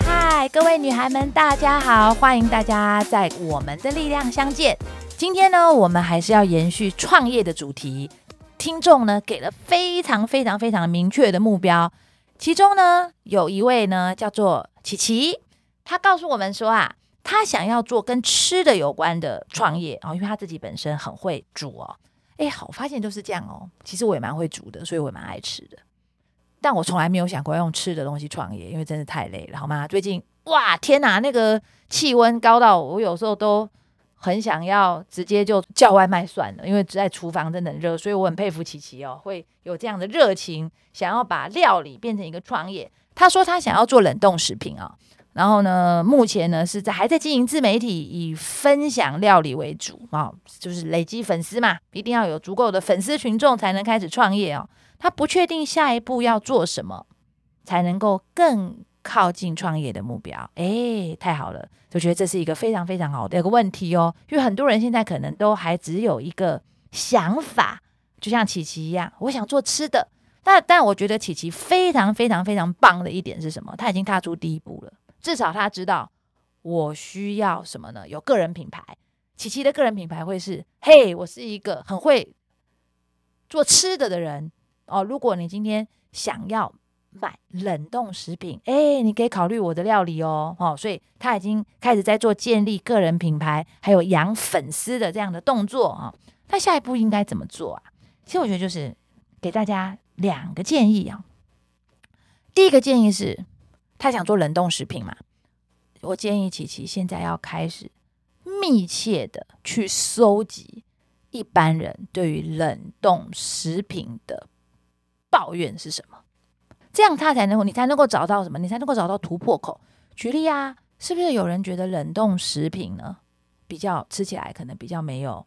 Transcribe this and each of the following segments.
嗨，各位女孩们，大家好！欢迎大家在我们的力量相见。今天呢，我们还是要延续创业的主题。听众呢给了非常非常非常明确的目标，其中呢有一位呢叫做琪琪，他告诉我们说啊，他想要做跟吃的有关的创业哦，因为他自己本身很会煮哦。哎，好，我发现就是这样哦。其实我也蛮会煮的，所以我也蛮爱吃的。但我从来没有想过用吃的东西创业，因为真的太累了，好吗？最近哇，天哪，那个气温高到我有时候都。很想要直接就叫外卖算了，因为在厨房真的很热，所以我很佩服琪琪哦，会有这样的热情，想要把料理变成一个创业。他说他想要做冷冻食品啊、哦，然后呢，目前呢是在还在经营自媒体，以分享料理为主啊、哦，就是累积粉丝嘛，一定要有足够的粉丝群众才能开始创业哦。他不确定下一步要做什么，才能够更。靠近创业的目标，哎，太好了！就觉得这是一个非常非常好的一个问题哦。因为很多人现在可能都还只有一个想法，就像琪琪一样，我想做吃的。但但我觉得琪琪非常非常非常棒的一点是什么？他已经踏出第一步了。至少他知道我需要什么呢？有个人品牌。琪琪的个人品牌会是：嘿，我是一个很会做吃的的人哦。如果你今天想要。买冷冻食品，哎，你可以考虑我的料理哦，哦，所以他已经开始在做建立个人品牌，还有养粉丝的这样的动作啊。那下一步应该怎么做啊？其实我觉得就是给大家两个建议啊。第一个建议是，他想做冷冻食品嘛，我建议琪琪现在要开始密切的去搜集一般人对于冷冻食品的抱怨是什么。这样他才能够，你才能够找到什么？你才能够找到突破口。举例啊，是不是有人觉得冷冻食品呢，比较吃起来可能比较没有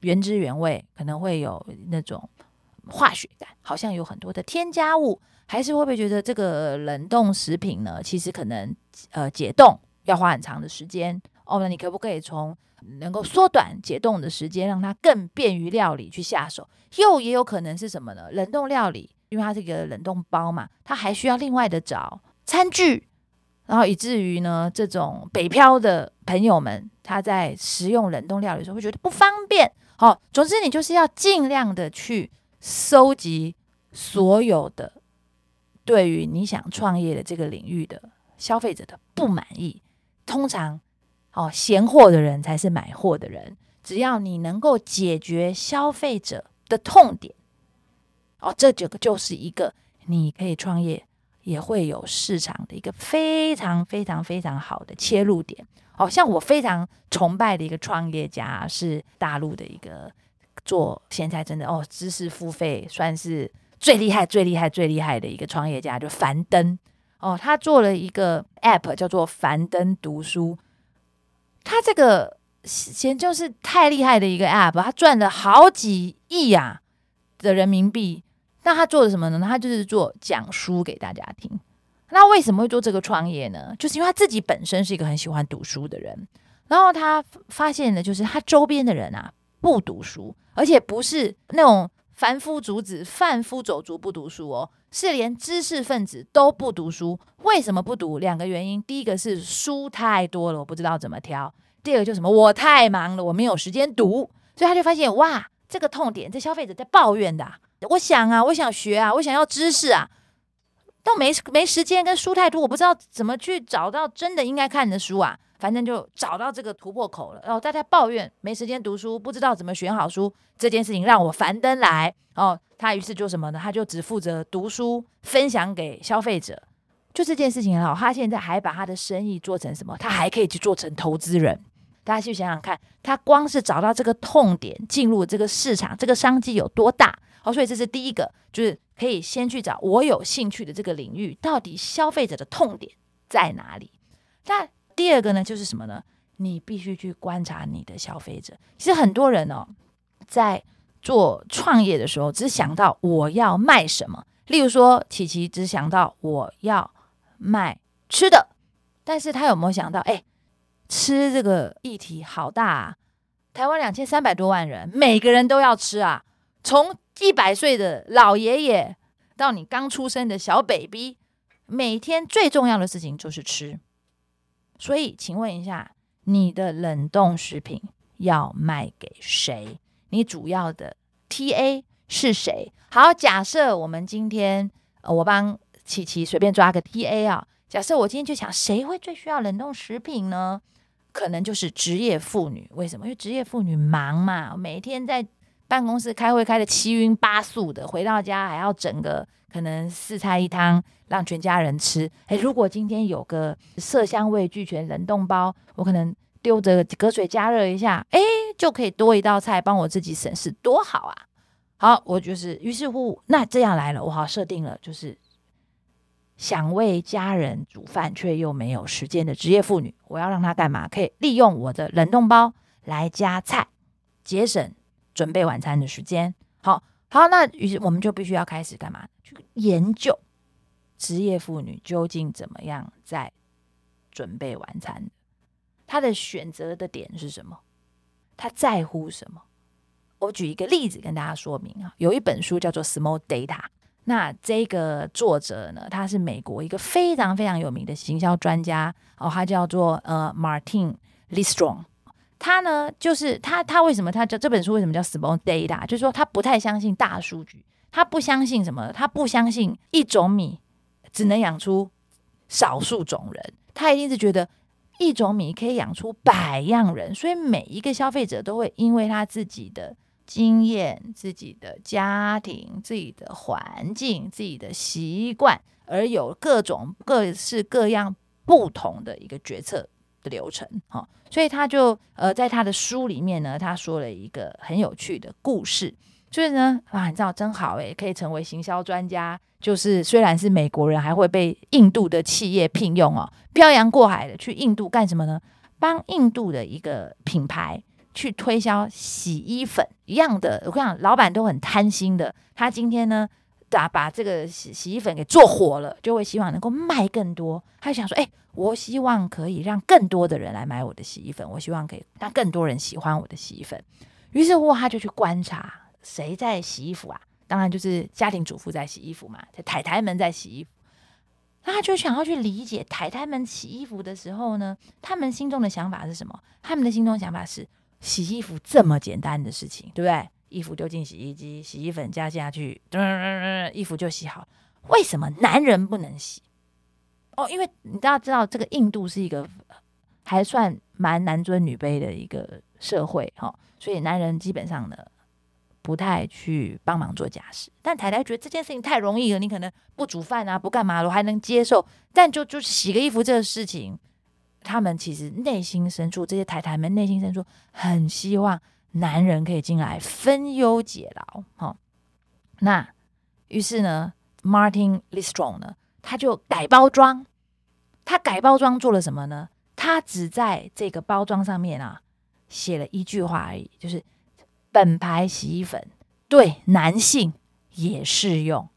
原汁原味，可能会有那种化学感，好像有很多的添加物？还是会不会觉得这个冷冻食品呢，其实可能呃解冻要花很长的时间？哦，那你可不可以从能够缩短解冻的时间，让它更便于料理去下手？又也有可能是什么呢？冷冻料理。因为它是一个冷冻包嘛，它还需要另外的找餐具，然后以至于呢，这种北漂的朋友们，他在食用冷冻料理的时候会觉得不方便。好，总之你就是要尽量的去收集所有的对于你想创业的这个领域的消费者的不满意。通常，哦，闲货的人才是买货的人。只要你能够解决消费者的痛点。哦，这几个就是一个你可以创业也会有市场的一个非常非常非常好的切入点。哦，像我非常崇拜的一个创业家是大陆的一个做现在真的哦知识付费算是最厉害最厉害最厉害的一个创业家，就樊登哦，他做了一个 app 叫做樊登读书，他这个先就是太厉害的一个 app，他赚了好几亿呀、的人民币。那他做的什么呢？他就是做讲书给大家听。那为什么会做这个创业呢？就是因为他自己本身是一个很喜欢读书的人，然后他发现的就是他周边的人啊不读书，而且不是那种凡夫俗子、贩夫走卒不读书哦，是连知识分子都不读书。为什么不读？两个原因。第一个是书太多了，我不知道怎么挑；第二个就是什么？我太忙了，我没有时间读。所以他就发现哇，这个痛点，这消费者在抱怨的。我想啊，我想学啊，我想要知识啊，都没没时间，跟书太多，我不知道怎么去找到真的应该看的书啊。反正就找到这个突破口了。然后大家抱怨没时间读书，不知道怎么选好书，这件事情让我樊登来。哦，他于是就什么呢？他就只负责读书，分享给消费者。就这件事情很好，他现在还把他的生意做成什么？他还可以去做成投资人。大家去想想看，他光是找到这个痛点，进入这个市场，这个商机有多大？好，所以这是第一个，就是可以先去找我有兴趣的这个领域，到底消费者的痛点在哪里？那第二个呢，就是什么呢？你必须去观察你的消费者。其实很多人哦，在做创业的时候，只想到我要卖什么。例如说，琪琪只想到我要卖吃的，但是他有没有想到，哎，吃这个议题好大啊？台湾两千三百多万人，每个人都要吃啊，从一百岁的老爷爷到你刚出生的小 baby，每天最重要的事情就是吃。所以，请问一下，你的冷冻食品要卖给谁？你主要的 TA 是谁？好，假设我们今天，呃，我帮琪琪随便抓个 TA 啊。假设我今天就想，谁会最需要冷冻食品呢？可能就是职业妇女。为什么？因为职业妇女忙嘛，每天在办公室开会开得七晕八素的，回到家还要整个可能四菜一汤让全家人吃。诶，如果今天有个色香味俱全冷冻包，我可能丢着隔水加热一下，诶，就可以多一道菜帮我自己省事，多好啊！好，我就是于是乎，那这样来了，我好设定了，就是。想为家人煮饭却又没有时间的职业妇女，我要让她干嘛？可以利用我的冷冻包来加菜，节省准备晚餐的时间。好好，那于是我们就必须要开始干嘛？去研究职业妇女究竟怎么样在准备晚餐，她的选择的点是什么？她在乎什么？我举一个例子跟大家说明啊，有一本书叫做《Small Data》。那这个作者呢，他是美国一个非常非常有名的行销专家哦，他叫做呃 Martin Listrong。他呢，就是他他为什么他叫这本书为什么叫 Small Data？就是说他不太相信大数据，他不相信什么？他不相信一种米只能养出少数种人，他一定是觉得一种米可以养出百样人，所以每一个消费者都会因为他自己的。经验、自己的家庭、自己的环境、自己的习惯，而有各种各式各样不同的一个决策的流程，哈，所以他就呃，在他的书里面呢，他说了一个很有趣的故事，所以呢，啊，你知道真好诶，可以成为行销专家，就是虽然是美国人，还会被印度的企业聘用哦，漂洋过海的去印度干什么呢？帮印度的一个品牌。去推销洗衣粉一样的，我跟你讲，老板都很贪心的。他今天呢，打把这个洗洗衣粉给做火了，就会希望能够卖更多。他就想说，哎，我希望可以让更多的人来买我的洗衣粉，我希望可以让更多人喜欢我的洗衣粉。于是乎，他就去观察谁在洗衣服啊？当然就是家庭主妇在洗衣服嘛，太太们在洗衣服。那他就想要去理解太太们洗衣服的时候呢，他们心中的想法是什么？他们的心中想法是。洗衣服这么简单的事情，对不对？衣服丢进洗衣机，洗衣粉加下去，噔噔噔，衣服就洗好。为什么男人不能洗？哦，因为你大家知道，这个印度是一个还算蛮男尊女卑的一个社会，哈、所以男人基本上呢不太去帮忙做家事。但太太觉得这件事情太容易了，你可能不煮饭啊，不干嘛，我还能接受。但就就洗个衣服这个事情。他们其实内心深处，这些太太们内心深处很希望男人可以进来分忧解劳。哈，那于是呢，Martin Listron 呢，他就改包装。他改包装做了什么呢？他只在这个包装上面啊写了一句话而已，就是本牌洗衣粉对男性也适用。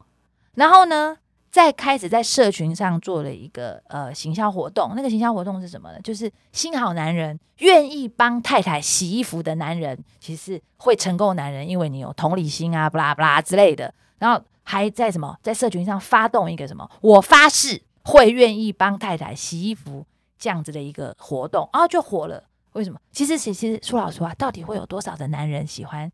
然后呢，再开始在社群上做了一个呃行销活动，那个行销活动是什么呢？就是新好男人愿意帮太太洗衣服的男人，其实会成功男人，因为你有同理心啊，不啦不啦之类的。然后还在什么，在社群上发动一个什么，我发誓会愿意帮太太洗衣服这样子的一个活动，啊就火了。为什么？其实其实说老实话，到底会有多少的男人喜欢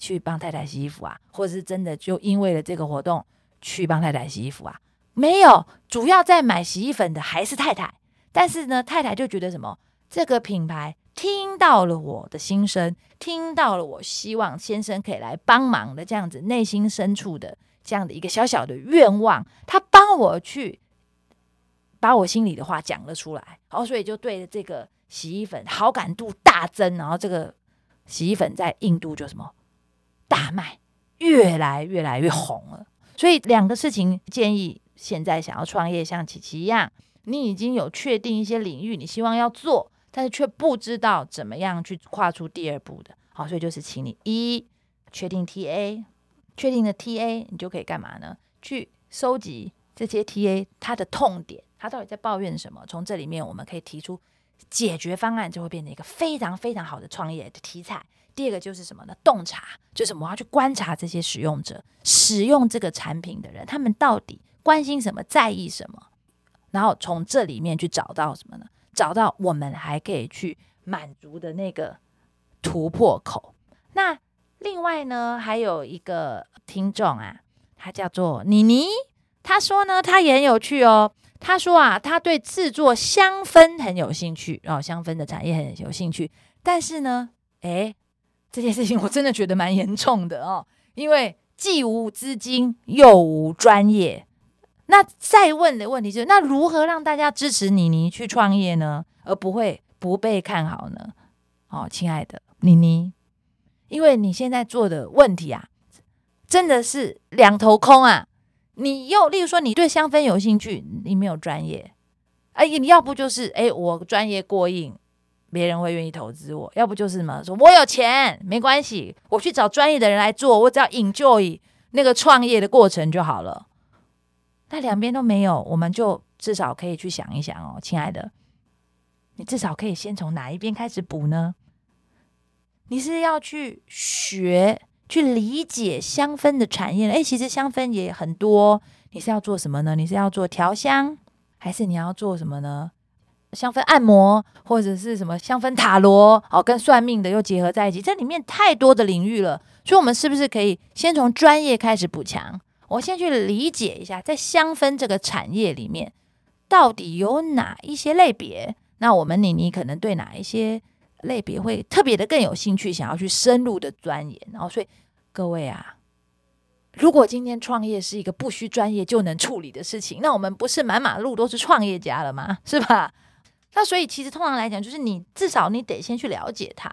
去帮太太洗衣服啊？或者是真的就因为了这个活动？去帮太太洗衣服啊？没有，主要在买洗衣粉的还是太太。但是呢，太太就觉得什么？这个品牌听到了我的心声，听到了我希望先生可以来帮忙的这样子，内心深处的这样的一个小小的愿望，他帮我去把我心里的话讲了出来，然后所以就对这个洗衣粉好感度大增，然后这个洗衣粉在印度就什么大卖，越来越来越红了。所以两个事情建议，现在想要创业像琪琪一样，你已经有确定一些领域，你希望要做，但是却不知道怎么样去跨出第二步的。好，所以就是请你一确定 TA，确定的 TA，你就可以干嘛呢？去收集这些 TA 他的痛点，他到底在抱怨什么？从这里面我们可以提出解决方案就会变成一个非常非常好的创业的题材。第二个就是什么呢？洞察，就是我们要去观察这些使用者使用这个产品的人，他们到底关心什么，在意什么，然后从这里面去找到什么呢？找到我们还可以去满足的那个突破口。那另外呢，还有一个听众啊，他叫做妮妮，他说呢，他也很有趣哦。他说啊，他对制作香氛很有兴趣，然后香氛的产业很有兴趣，但是呢，诶。这件事情我真的觉得蛮严重的哦，因为既无资金又无专业。那再问的问题就是，那如何让大家支持妮妮去创业呢？而不会不被看好呢？哦，亲爱的妮妮，因为你现在做的问题啊，真的是两头空啊。你又例如说，你对香氛有兴趣，你没有专业，哎，你要不就是哎，我专业过硬。别人会愿意投资我，要不就是什么说我有钱没关系，我去找专业的人来做，我只要 enjoy 那个创业的过程就好了。那两边都没有，我们就至少可以去想一想哦，亲爱的，你至少可以先从哪一边开始补呢？你是要去学去理解香氛的产业？诶，其实香氛也很多，你是要做什么呢？你是要做调香，还是你要做什么呢？香氛按摩或者是什么香氛塔罗哦，跟算命的又结合在一起，这里面太多的领域了。所以，我们是不是可以先从专业开始补强？我先去理解一下，在香氛这个产业里面，到底有哪一些类别？那我们妮妮可能对哪一些类别会特别的更有兴趣，想要去深入的钻研。然后，所以各位啊，如果今天创业是一个不需专业就能处理的事情，那我们不是满马路都是创业家了吗？是吧？那所以其实通常来讲，就是你至少你得先去了解它，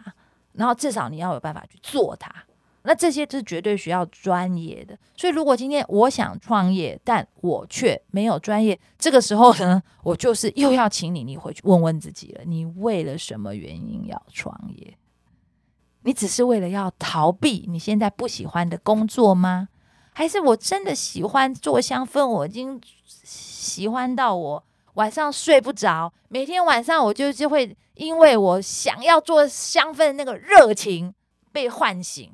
然后至少你要有办法去做它。那这些是绝对需要专业的。所以如果今天我想创业，但我却没有专业，这个时候呢，我就是又要请你，你回去问问自己了：你为了什么原因要创业？你只是为了要逃避你现在不喜欢的工作吗？还是我真的喜欢做香氛？我已经喜欢到我。晚上睡不着，每天晚上我就就会因为我想要做香氛那个热情被唤醒。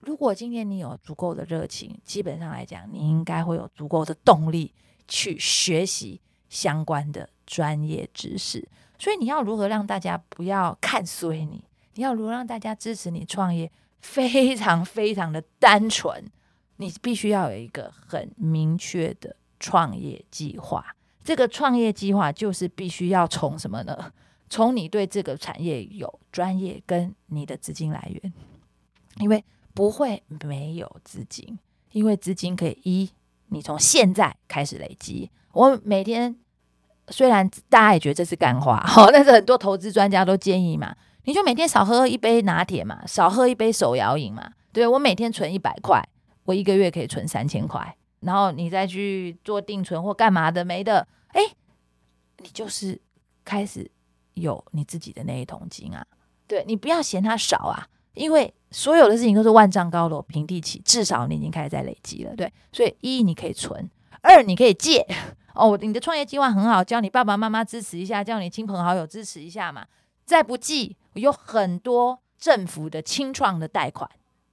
如果今天你有足够的热情，基本上来讲，你应该会有足够的动力去学习相关的专业知识。所以你要如何让大家不要看衰你？你要如何让大家支持你创业？非常非常的单纯，你必须要有一个很明确的创业计划。这个创业计划就是必须要从什么呢？从你对这个产业有专业跟你的资金来源，因为不会没有资金，因为资金可以一你从现在开始累积。我每天虽然大家也觉得这是干话，哈，但是很多投资专家都建议嘛，你就每天少喝一杯拿铁嘛，少喝一杯手摇饮嘛。对，我每天存一百块，我一个月可以存三千块。然后你再去做定存或干嘛的没的，哎，你就是开始有你自己的那一桶金啊！对，你不要嫌它少啊，因为所有的事情都是万丈高楼平地起，至少你已经开始在累积了。对，所以一你可以存，二你可以借 哦。你的创业计划很好，叫你爸爸妈妈支持一下，叫你亲朋好友支持一下嘛。再不济，有很多政府的清创的贷款。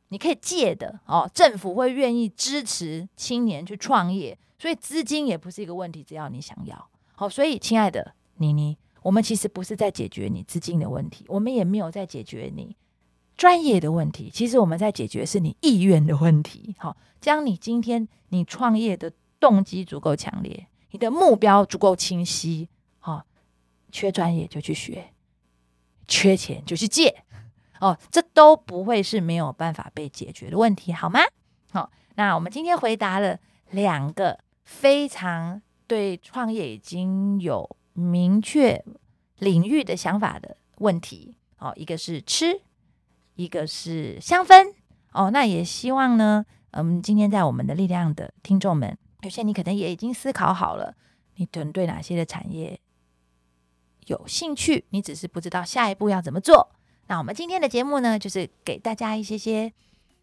你可以借的哦，政府会愿意支持青年去创业，所以资金也不是一个问题，只要你想要。好，所以亲爱的妮妮，我们其实不是在解决你资金的问题，我们也没有在解决你专业的问题，其实我们在解决是你意愿的问题。好，将你今天你创业的动机足够强烈，你的目标足够清晰，好，缺专业就去学，缺钱就去借。哦，这都不会是没有办法被解决的问题，好吗？好，那我们今天回答了两个非常对创业已经有明确领域的想法的问题。哦，一个是吃，一个是香氛。哦，那也希望呢，嗯，今天在我们的力量的听众们，有些你可能也已经思考好了，你对对哪些的产业有兴趣，你只是不知道下一步要怎么做。那我们今天的节目呢，就是给大家一些些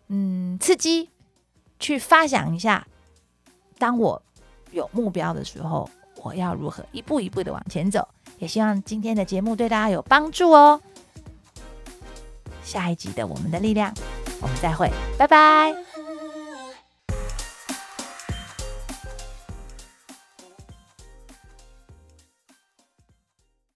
嗯刺激，去发想一下，当我有目标的时候，我要如何一步一步的往前走。也希望今天的节目对大家有帮助哦。下一集的我们的力量，我们再会，拜拜。